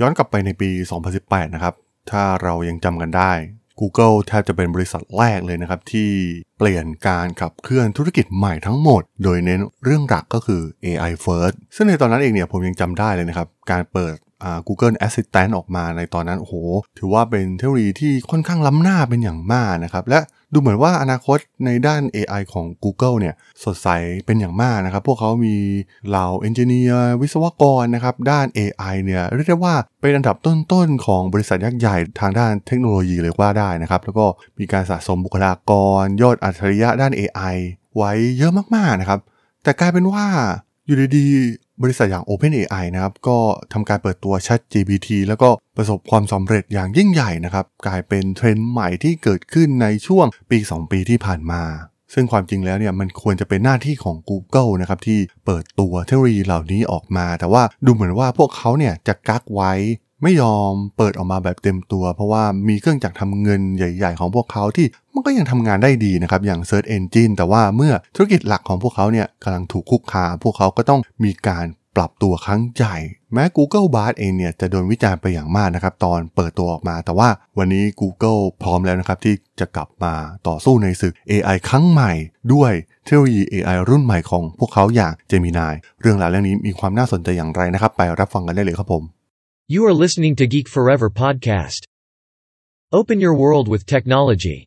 ย้อนกลับไปในปี 2018 นะครับ ถ้าเรายังจำกันได้ Google แทบจะเป็นบริษัทแรกเลยนะครับ ที่เปลี่ยนการขับเคลื่อนธุรกิจใหม่ทั้งหมด โดยเน้นเรื่องหลักก็คือ AI first ซึ่งในตอนนั้นเองเนี่ยผมยังจำได้เลยนะครับ การเปิด Google Assistant ออกมาในตอนนั้นโอ้โห ถือว่าเป็นเทคโนโลยีที่ค่อนข้างล้ำหน้าเป็นอย่างมากนะครับ และ ดูเหมือนว่าอนาคตในด้าน AI ของ Google เนี่ยสดใสเป็นอย่างมากนะครับ พวกเขามีเหล่าเอนจิเนียร์วิศวกรนะครับ ด้าน AI เนี่ยเรียกได้ว่าเป็นอันดับต้นๆ ของบริษัทยักษ์ใหญ่ทางด้านเทคโนโลยีเลยว่าได้นะครับ แล้วก็มีการสะสมบุคลากร ยอดอัจฉริยะด้าน AI ไว้เยอะมากๆนะครับ แต่กลายเป็นว่าอยู่ดีๆ บริษัทอย่าง OpenAI นะครับก็ทำการเปิดตัว Chat GPT แล้วก็ประสบความสำเร็จอย่างยิ่งใหญ่นะครับกลายเป็นเทรนด์ใหม่ที่เกิดขึ้นในช่วงปี 2 ปีที่ผ่านมา ซึ่งความจริงแล้วเนี่ยมันควรจะเป็นหน้าที่ของ Google นะครับที่เปิดตัวเทคโนโลยีเหล่านี้ออกมา แต่ว่าดูเหมือนว่าพวกเขาเนี่ยจะกักไว้ ไม่ยอมเปิดออกมาแบบเต็มตัว เพราะว่ามีเครื่องจักรทำเงินใหญ่ ๆ ของพวกเขาที่มันก็ยังทำงานได้ดีนะครับ อย่าง Search Engine แต่ว่าเมื่อธุรกิจหลักของพวกเขาเนี่ยกำลังถูกคุกคามพวกเขาก็ต้องมีการปรับตัวครั้งใหญ่แม้ Google Bard เองเนี่ยจะโดนวิจารณ์ไปอย่างมากนะครับ ตอนเปิดตัวออกมา แต่ว่าวันนี้ Google พร้อมแล้วนะครับ ที่จะกลับมาต่อสู้ในศึก AI ครั้งใหม่ ด้วยเทคโนโลยี AI รุ่นใหม่ของพวกเขาอย่าง Gemini เรื่องราวเรื่องนี้มีความน่าสนใจอย่างไรนะครับ ไปรับฟังกันได้เลยครับผม You are listening to Geek Forever podcast. Open your world with technology.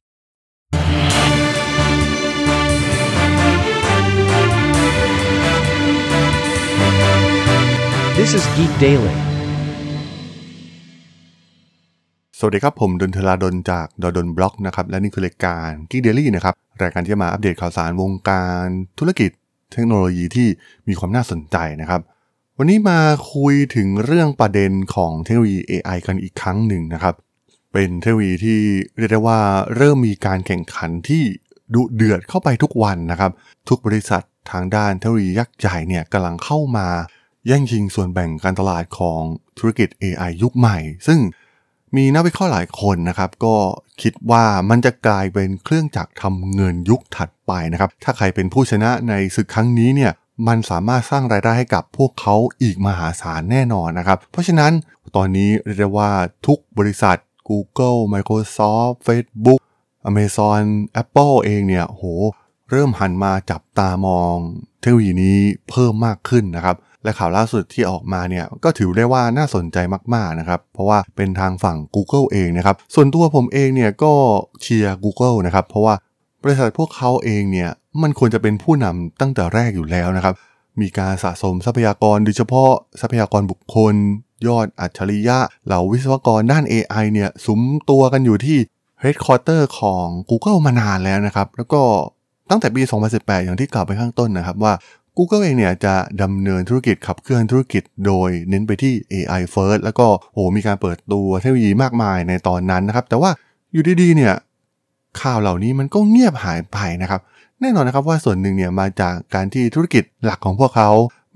This is Geek Daily. สวัสดีครับ ผมดนทลาดนจากดดนบล็อกนะครับ และนี่คือรายการ Geek Daily นะครับ รายการที่จะมาอัปเดตข่าวสารวงการธุรกิจเทคโนโลยีที่มีความน่าสนใจนะครับ วันนี้มาคุยถึงเรื่องประเด็นของเทคโนโลยี AI กันอีกครั้งหนึ่งนะครับ เป็นเทคโนโลยีที่เรียกได้ว่าเริ่มมีการแข่งขันที่ดุเดือดเข้าไปทุกวันนะครับ ทุกบริษัททางด้านเทคโนโลยียักษ์ใหญ่เนี่ยกำลังเข้ามาแย่งชิงส่วนแบ่งการตลาดของธุรกิจ AI ยุคใหม่ ซึ่งมีนักวิเคราะห์หลายคนนะครับ ก็คิดว่ามันจะกลายเป็นเครื่องจักรทำเงินยุคถัดไปนะครับ ถ้าใครเป็นผู้ชนะในศึกครั้งนี้เนี่ย มันสามารถสร้างรายได้ให้กับพวกเขาอีกมหาศาลแน่นอนนะครับ เพราะฉะนั้นตอนนี้เรียกได้ว่าทุกบริษัท Google Microsoft Facebook Amazon Apple เองเนี่ยโห เริ่มหันมาจับตามอง เทคโนโลยีนี้เพิ่มมากขึ้นนะครับ และข่าวล่าสุดที่ออกมาเนี่ยก็ถือได้ว่าน่าสนใจมากๆนะครับ เพราะว่าเป็นทางฝั่ง Google เองนะครับ ส่วนตัวผมเองเนี่ยก็เชียร์ Google นะครับ เพราะว่า บริษัทพวกเขาเองเนี่ยมันควรจะเป็นผู้นำตั้งแต่แรกอยู่แล้วนะครับ มีการสะสมทรัพยากรโดยเฉพาะทรัพยากรบุคคล ยอดอัจฉริยะ เหล่าวิศวกรด้าน AI เนี่ยสุมตัวกันอยู่ที่ Headquarter ของ Google มานานแล้วนะครับ แล้วก็ตั้งแต่ปี 2018 อย่างที่กล่าวไปข้างต้นนะครับว่า Google เองเนี่ยจะดำเนินธุรกิจขับเคลื่อนธุรกิจโดยเน้นไปที่ AI first แล้วก็โหมีการเปิดตัวเทคโนโลยีมากมายในตอนนั้นนะครับ แต่ว่าอยู่ดีๆเนี่ย ข่าวเหล่านี้มันก็เงียบหายไปนะครับ แน่นอนนะครับว่าส่วนหนึ่งเนี่ยมาจากการที่ธุรกิจหลักของพวกเขา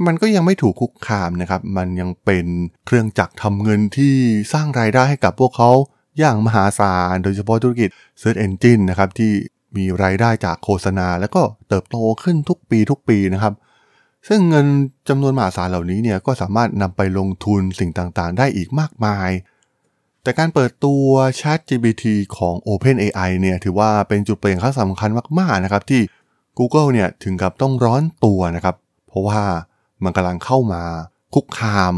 มันก็ยังไม่ถูกคุกคามนะครับ มันยังเป็นเครื่องจักรทำเงินที่สร้างรายได้ให้กับพวกเขาอย่างมหาศาล โดยเฉพาะธุรกิจ Search Engine นะครับที่มีรายได้จากโฆษณา แล้วก็เติบโตขึ้นทุกปีทุกปีนะครับ ซึ่งเงินจำนวนมหาศาลเหล่านี้เนี่ยก็สามารถนำไปลงทุนสิ่งต่างๆ ได้อีกมากมาย แต่การเปิดตัว Chat GPT ของ OpenAI เนี่ยถือว่าเป็นจุดเปลี่ยนครั้งสำคัญมาก ๆ นะครับ ที่ Google เนี่ยถึงกับต้องร้อนตัวนะครับ เพราะว่ามันกำลังเข้ามาคุกคาม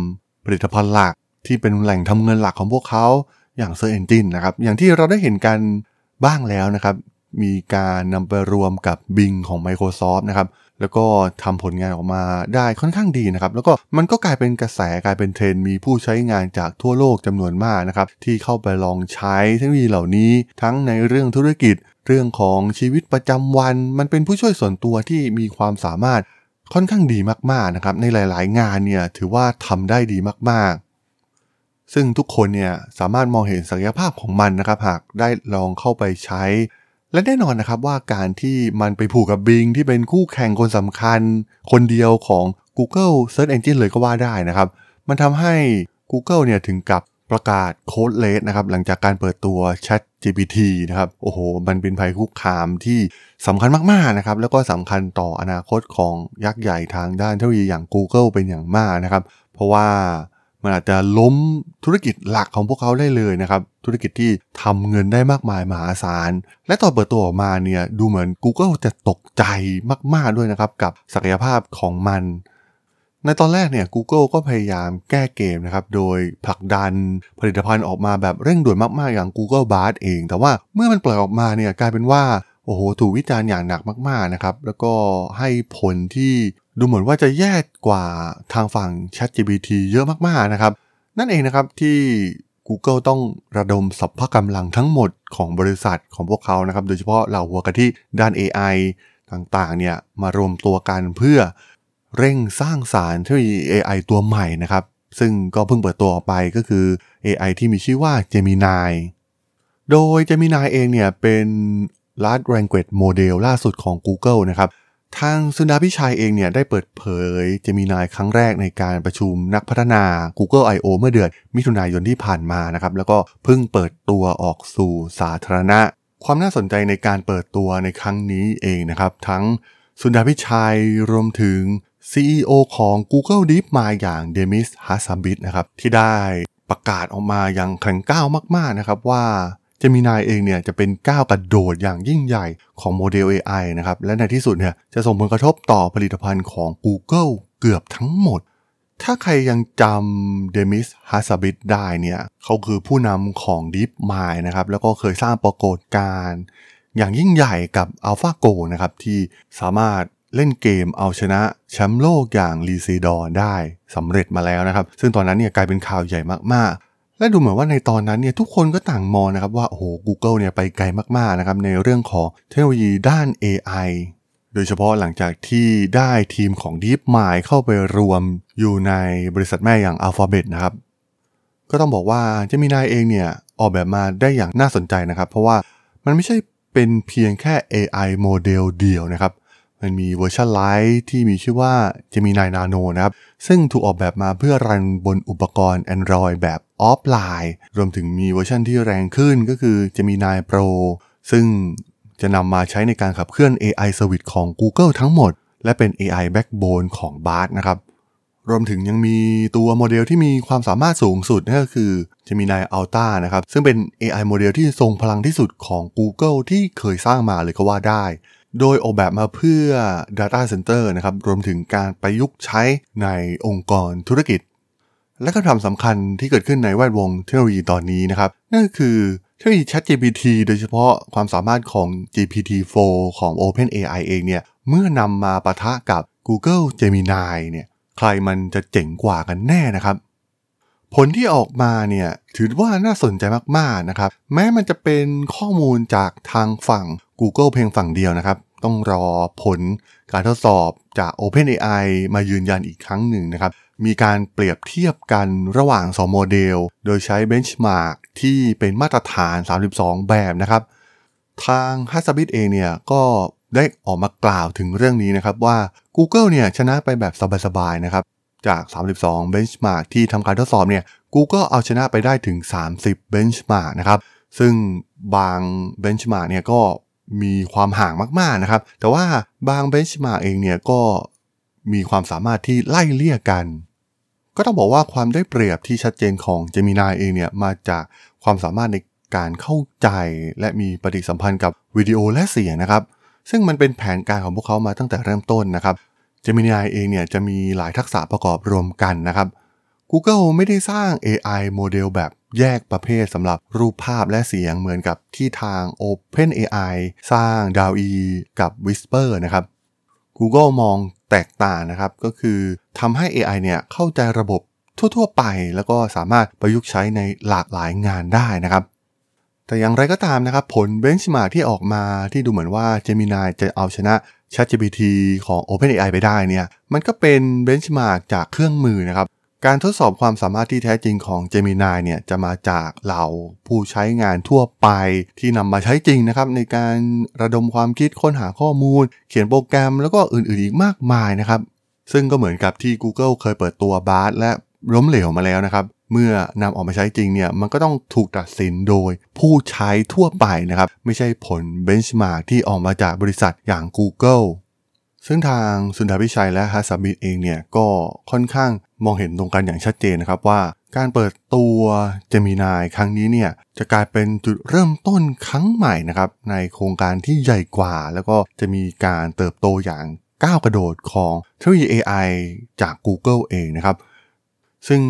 ผลิตภัณฑ์หลักที่เป็นแหล่งทำเงินหลักของพวกเขาอย่าง Search Engine นะครับ อย่างที่เราได้เห็นกันบ้างแล้วนะครับ มีการนำไปรวมกับ Bing ของ Microsoft นะครับ แล้วก็ทำผลงานออกมาได้ค่อนข้างดีนะครับ แล้วก็มันก็กลายเป็นกระแสกลายเป็นเทรนด์มีผู้ใช้งานจากทั่วโลกจำนวนมากนะครับ ที่เข้าไปลองใช้เทคโนโลยีเหล่านี้ ทั้งในเรื่องธุรกิจ เรื่องของชีวิตประจำวัน มันเป็นผู้ช่วยส่วนตัวที่มีความสามารถค่อนข้างดีมากๆนะครับ ในหลาย ๆ งานเนี่ยถือว่าทำได้ดีมากๆซึ่งทุกคนเนี่ยสามารถมองเห็นศักยภาพของมันนะครับ หากได้ลองเข้าไปใช้ และแน่นอนนะครับว่าการที่มันไปผูกกับ Bing ที่เป็นคู่แข่งคนสำคัญ คนเดียวของ Google Search Engine เลยก็ว่าได้นะครับ มันทำให้ Google เนี่ยถึงกับประกาศโค้ดเลสนะครับหลังจากการเปิดตัว Chat GPT นะครับโอ้โห มันเป็นภัยคุกคามที่สำคัญมากๆนะครับแล้วก็สำคัญต่ออนาคตของยักษ์ใหญ่ทางด้านเทคโนโลยีอย่าง Google เป็นอย่างมากนะครับ เพราะว่า มันอาจจะล้มธุรกิจหลักของพวกเขาได้เลยนะครับ ธุรกิจที่ทำเงินได้มากมายมหาศาล และตอนเปิดตัวออกมาเนี่ยดูเหมือน Google จะตกใจมากๆด้วยนะครับ กับศักยภาพของมัน ในตอนแรกเนี่ย Google ก็พยายามแก้เกมนะครับ โดยผลักดันผลิตภัณฑ์ออกมาแบบเร่งด่วนมากๆอย่าง Google Bard เอง แต่ว่าเมื่อมันปล่อยออกมาเนี่ยกลายเป็นว่า โอ้โหถูกวิจารณ์อย่างหนักมากๆนะครับ แล้วก็ให้ผลที่ดูเหมือนว่าจะแย่กว่าทางฝั่ง ChatGPT เยอะมากๆนะครับ นั่นเองนะครับที่ Google ต้องระดมสรรพกำลังทั้งหมดของบริษัทของพวกเขานะครับ โดยเฉพาะเหล่าหัวกะทิด้าน AI ต่างๆเนี่ยมารวมตัวกันเพื่อเร่งสร้างสารเทคโนโลยี AI ตัวใหม่นะครับ ซึ่งก็เพิ่งเปิดตัวออกไปก็คือ AI ที่มีชื่อว่า Gemini โดย Gemini เองเนี่ยเป็น Large Language Model ล่าสุดของ Google นะครับทางสุนดาพิชัยเองเนี่ยได้เปิดเผย Gemini ครั้งแรกในการประชุมนักพัฒนา Google I.O. เมื่อเดือนมิถุนายนที่ผ่านมานะครับแล้วก็เพิ่งเปิดตัวออกสู่สาธารณะ ความน่าสนใจในการเปิดตัวในครั้งนี้เองนะครับ ทั้งสุนดาพิชัยรวมถึง CEO ของ Google DeepMind อย่างเดมิสฮัสซัมบิทนะครับที่ได้ประกาศออกมาอย่างแข็งก้าวมาก ๆ นะครับว่า Gemini เองเนี่ยจะเป็นก้าวกระโดดอย่างยิ่งใหญ่ของโมเดล AI นะครับ และในที่สุดเนี่ยจะส่งผลกระทบต่อผลิตภัณฑ์ของ Google เกือบทั้งหมด ถ้าใครยังจDemis Hassabis ได้เนี่ยเขาคือผู้นำของ DeepMind นะครับ แล้วก็เคยสร้างปรากฏการณ์อย่างยิ่งใหญ่กับ AlphaGo นะครับ ที่สามารถเล่นเกมเอาชนะแชมป์โลกอย่าง Lee Sedol ได้สำเร็จมาแล้วนะครับ ซึ่งตอนนั้นเนี่ยกลายเป็นข่าวใหญ่มากๆ และดูเหมือนว่าในตอนนั้นเนี่ยทุกคนก็ต่างมองนะครับว่าโอ้โห Google เนี่ยไปไกลมากๆนะครับในเรื่องของเทคโนโลยีด้าน AI โดยเฉพาะหลังจากที่ได้ทีมของ DeepMind เข้าไปรวมอยู่ในบริษัทแม่อย่าง Alphabet นะครับ ก็ต้องบอกว่า Gemini เองเนี่ยออกแบบมาได้อย่างน่าสนใจนะครับ เพราะว่ามันไม่ใช่เป็นเพียงแค่ AI โมเดลเดียวนะครับมันมีเวอร์ชัน lite ที่มีชื่อว่า Gemini Nano นะครับ ซึ่งถูกออกแบบมาเพื่อ run บนอุปกรณ์ Android แบบ ออฟไลน์ รวมถึงมีเวอร์ชันที่แรงขึ้นก็คือ Gemini Pro ซึ่งจะนำมาใช้ในการขับเคลื่อน AI Service ของ Google ทั้งหมด และเป็น AI Backbone ของ Bard นะครับ รวมถึงยังมีตัวโมเดลที่มีความสามารถสูงสุดนั่นก็คือ Gemini Ultra นะครับ ซึ่งเป็น AI โมเดลที่ทรงพลังที่สุดของ Google ที่เคยสร้างมาเลยก็ว่าได้ โดยออกแบบมาเพื่อ Data Center นะครับ รวมถึงการประยุกต์ใช้ในองค์กรธุรกิจ และคำถามสำคัญที่เกิดขึ้นในแวดวงเทคโนโลยีตอนนี้นะครับ นั่นก็คือเทคโนโลยี ChatGPT โดยเฉพาะความสามารถของ GPT-4 ของ OpenAI เองเนี่ย เมื่อนำมาปะทะกับ Google Gemini เนี่ย ใครมันจะเจ๋งกว่ากันแน่นะครับ ผลที่ออกมาเนี่ย ถือว่าน่าสนใจมากๆนะครับ แม้มันจะเป็นข้อมูลจากทางฝั่ง Google เพียงฝั่งเดียวนะครับ ต้องรอผลการทดสอบจาก OpenAI มายืนยันอีกครั้งหนึ่งนะครับ มีการเปรียบเทียบกันระหว่าง 2 โมเดล โดยใช้เบนช์มาร์กที่เป็นมาตรฐาน 32 แบบนะครับ ทาง h a s a b i t เองเนี่ยก็ได้ออกมากล่าวถึงเรื่องนี้นะครับว่า Google เนี่ยชนะไปแบบสบายๆนะครับจาก 32 benchmark ที่ทำการทดสอบเนี่ย Google เอาชนะไปได้ถึง 30 benchmark นะครับ ซึ่งบาง benchmark เนี่ยก็มีความห่างมากๆนะครับ แต่ว่าบาง benchmark เองเนี่ยก็มีความสามารถที่ไล่เลี่ยกัน ก็ต้องบอกว่าความได้เปรียบที่ชัดเจนของ Gemini เองเนี่ยมาจากความสามารถในการเข้าใจและมีปฏิสัมพันธ์กับวิดีโอและเสียงนะครับ ซึ่งมันเป็นแผนการของพวกเขามาตั้งแต่เริ่มต้นนะครับ Gemini เองเนี่ยจะมีหลายทักษะประกอบรวมกันนะครับ Google ไม่ได้สร้าง AI โมเดลแบบแยกประเภทสำหรับรูปภาพและเสียงเหมือนกับที่ทาง OpenAI สร้าง DALL-E กับ Whisper นะครับ Google มอง แตกต่างนะครับ ก็คือทำให้ AI เนี่ยเข้าใจระบบทั่วๆไป แล้วก็สามารถประยุกต์ใช้ในหลากหลายงานได้นะครับ แต่อย่างไรก็ตามนะครับ ผลเบนช์มาที่ออกมาที่ดูเหมือนว่า Gemini จะเอาชนะ ChatGPT ของ OpenAI ไปได้เนี่ย มันก็เป็นเบนช์มาจากเครื่องมือนะครับ การทดสอบความสามารถที่แท้จริงของ Gemini เนี่ยจะมาจากเหล่าผู้ใช้งานทั่วไปที่นำมาใช้จริงนะครับในการระดมความคิดค้นหาข้อมูล เขียนโปรแกรมแล้วก็อื่นๆอีกมากมายนะครับ ซึ่งก็เหมือนกับที่ Google เคยเปิดตัว Bard และล้มเหลวมาแล้วนะครับ เมื่อนำออกมาใช้จริงเนี่ยมันก็ต้องถูกตัดสินโดยผู้ใช้ทั่วไปนะครับ ไม่ใช่ผลเบนช์มาร์กที่ออกมาจากบริษัทอย่าง Google ซึ่งทางสุนทรพิชัยและฮัสาบิดเองเนี่ยก็ค่อนข้างมองเห็นตรงกันอย่างชัดเจนนะครับว่า การเปิดตัวเจมินายครั้งนี้เนี่ยจะกลายเป็นจุดเริ่มต้นครั้งใหม่นะครับในโครงการที่ใหญ่กว่า แล้วก็จะมีการเติบโตอย่างก้าวกระโดดของเทคโนโลยี AI จาก Google เองนะครับ ซึ่ง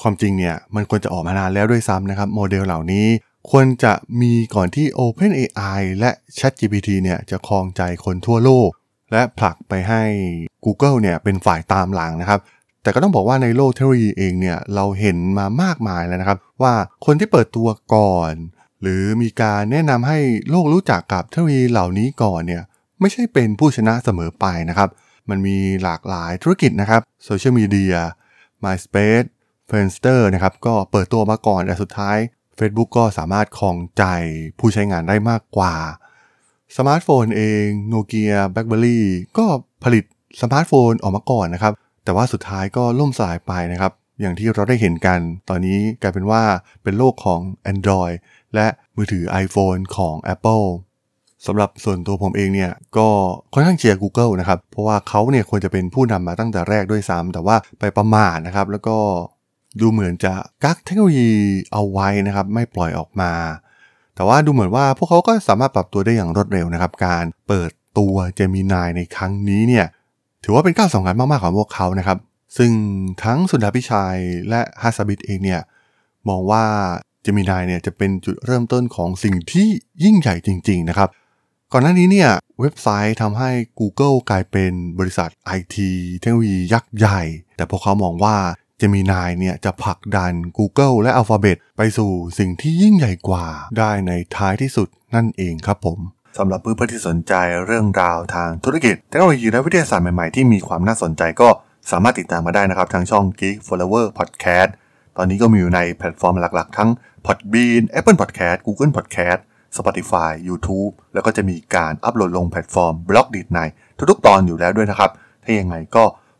ความจริงเนี่ยมันควรจะออกมานานแล้วด้วยซ้ำนะครับ โมเดลเหล่านี้ควรจะมีก่อนที่ OpenAI และ ChatGPT เนี่ยจะครองใจคนทั่วโลก และผลักไปให้ Google เนี่ยเป็นฝ่ายตามหลังนะครับ แต่ก็ต้องบอกว่าในโลกเทคโนโลยีเองเนี่ยเราเห็นมามากมายแล้วนะครับ ว่าคนที่เปิดตัวก่อน หรือมีการแนะนำให้โลกรู้จักกับเทคโนโลยีเหล่านี้ก่อนเนี่ยไม่ใช่เป็นผู้ชนะเสมอไปนะครับ มันมีหลากหลายธุรกิจนะครับโซเชียลมีเดีย MySpace Friendster นะครับก็เปิดตัวมาก่อนแต่สุดท้าย Facebook ก็สามารถครองใจผู้ใช้งานได้มากกว่า สมาร์ทโฟนเอง Nokia BlackBerry ก็ผลิตสมาร์ทโฟนออกมาก่อนนะครับ แต่ว่าสุดท้ายก็ล่มสลายไปนะครับ อย่างที่เราได้เห็นกัน ตอนนี้กลายเป็นว่าเป็นโลกของ Android และมือถือ iPhone ของ Apple สำหรับส่วนตัวผมเองเนี่ยก็ค่อนข้างเชียร์ Google นะครับ เพราะว่าเขาเนี่ยควรจะเป็นผู้นำมาตั้งแต่แรกด้วยซ้ำแต่ว่าไปประมาทนะครับ แล้วก็ดูเหมือนจะกักเทคโนโลยีเอาไว้นะครับ ไม่ปล่อยออกมา แต่ว่าดูเหมือนว่าพวกเขาก็สามารถปรับตัวได้อย่างรวดเร็วนะครับ การเปิดตัว Gemini ในครั้งนี้เนี่ยถือว่าเป็นก้าวสำคัญมากๆของพวกเขานะครับ ซึ่งทั้งสุนทรพิชัยและฮัสบิทเองเนี่ยมองว่า Gemini เนี่ยจะเป็นจุดเริ่มต้นของสิ่งที่ยิ่งใหญ่จริง ๆ นะครับ ก่อนหน้านี้เนี่ยเว็บไซต์ทำให้ Google กลายเป็นบริษัท IT เทคโนโลยียักษ์ใหญ่ แต่พวกเขามองว่า Gemini เนี่ยจะผลักดัน Google และ Alphabet ไปสู่สิ่งที่ยิ่งใหญ่กว่าได้ในท้ายที่สุดนั่นเองครับผมสำหรับเพื่อนๆที่สนใจเรื่องราวทางธุรกิจเทคโนโลยีและวิทยาศาสตร์ใหม่ๆ ที่มีความน่าสนใจก็สามารถติดตามมาได้นะครับ ทางช่อง Geek Forever Podcast ตอนนี้ก็มีอยู่ในแพลตฟอร์มหลักๆ ทั้ง Podbean Apple Podcast Google Podcast Spotify YouTube แล้วก็จะมีการอัปโหลดลงแพลตฟอร์ม Blockdit ในทุกๆ ตอนอยู่แล้วด้วยนะครับ ถ้ายังไงก็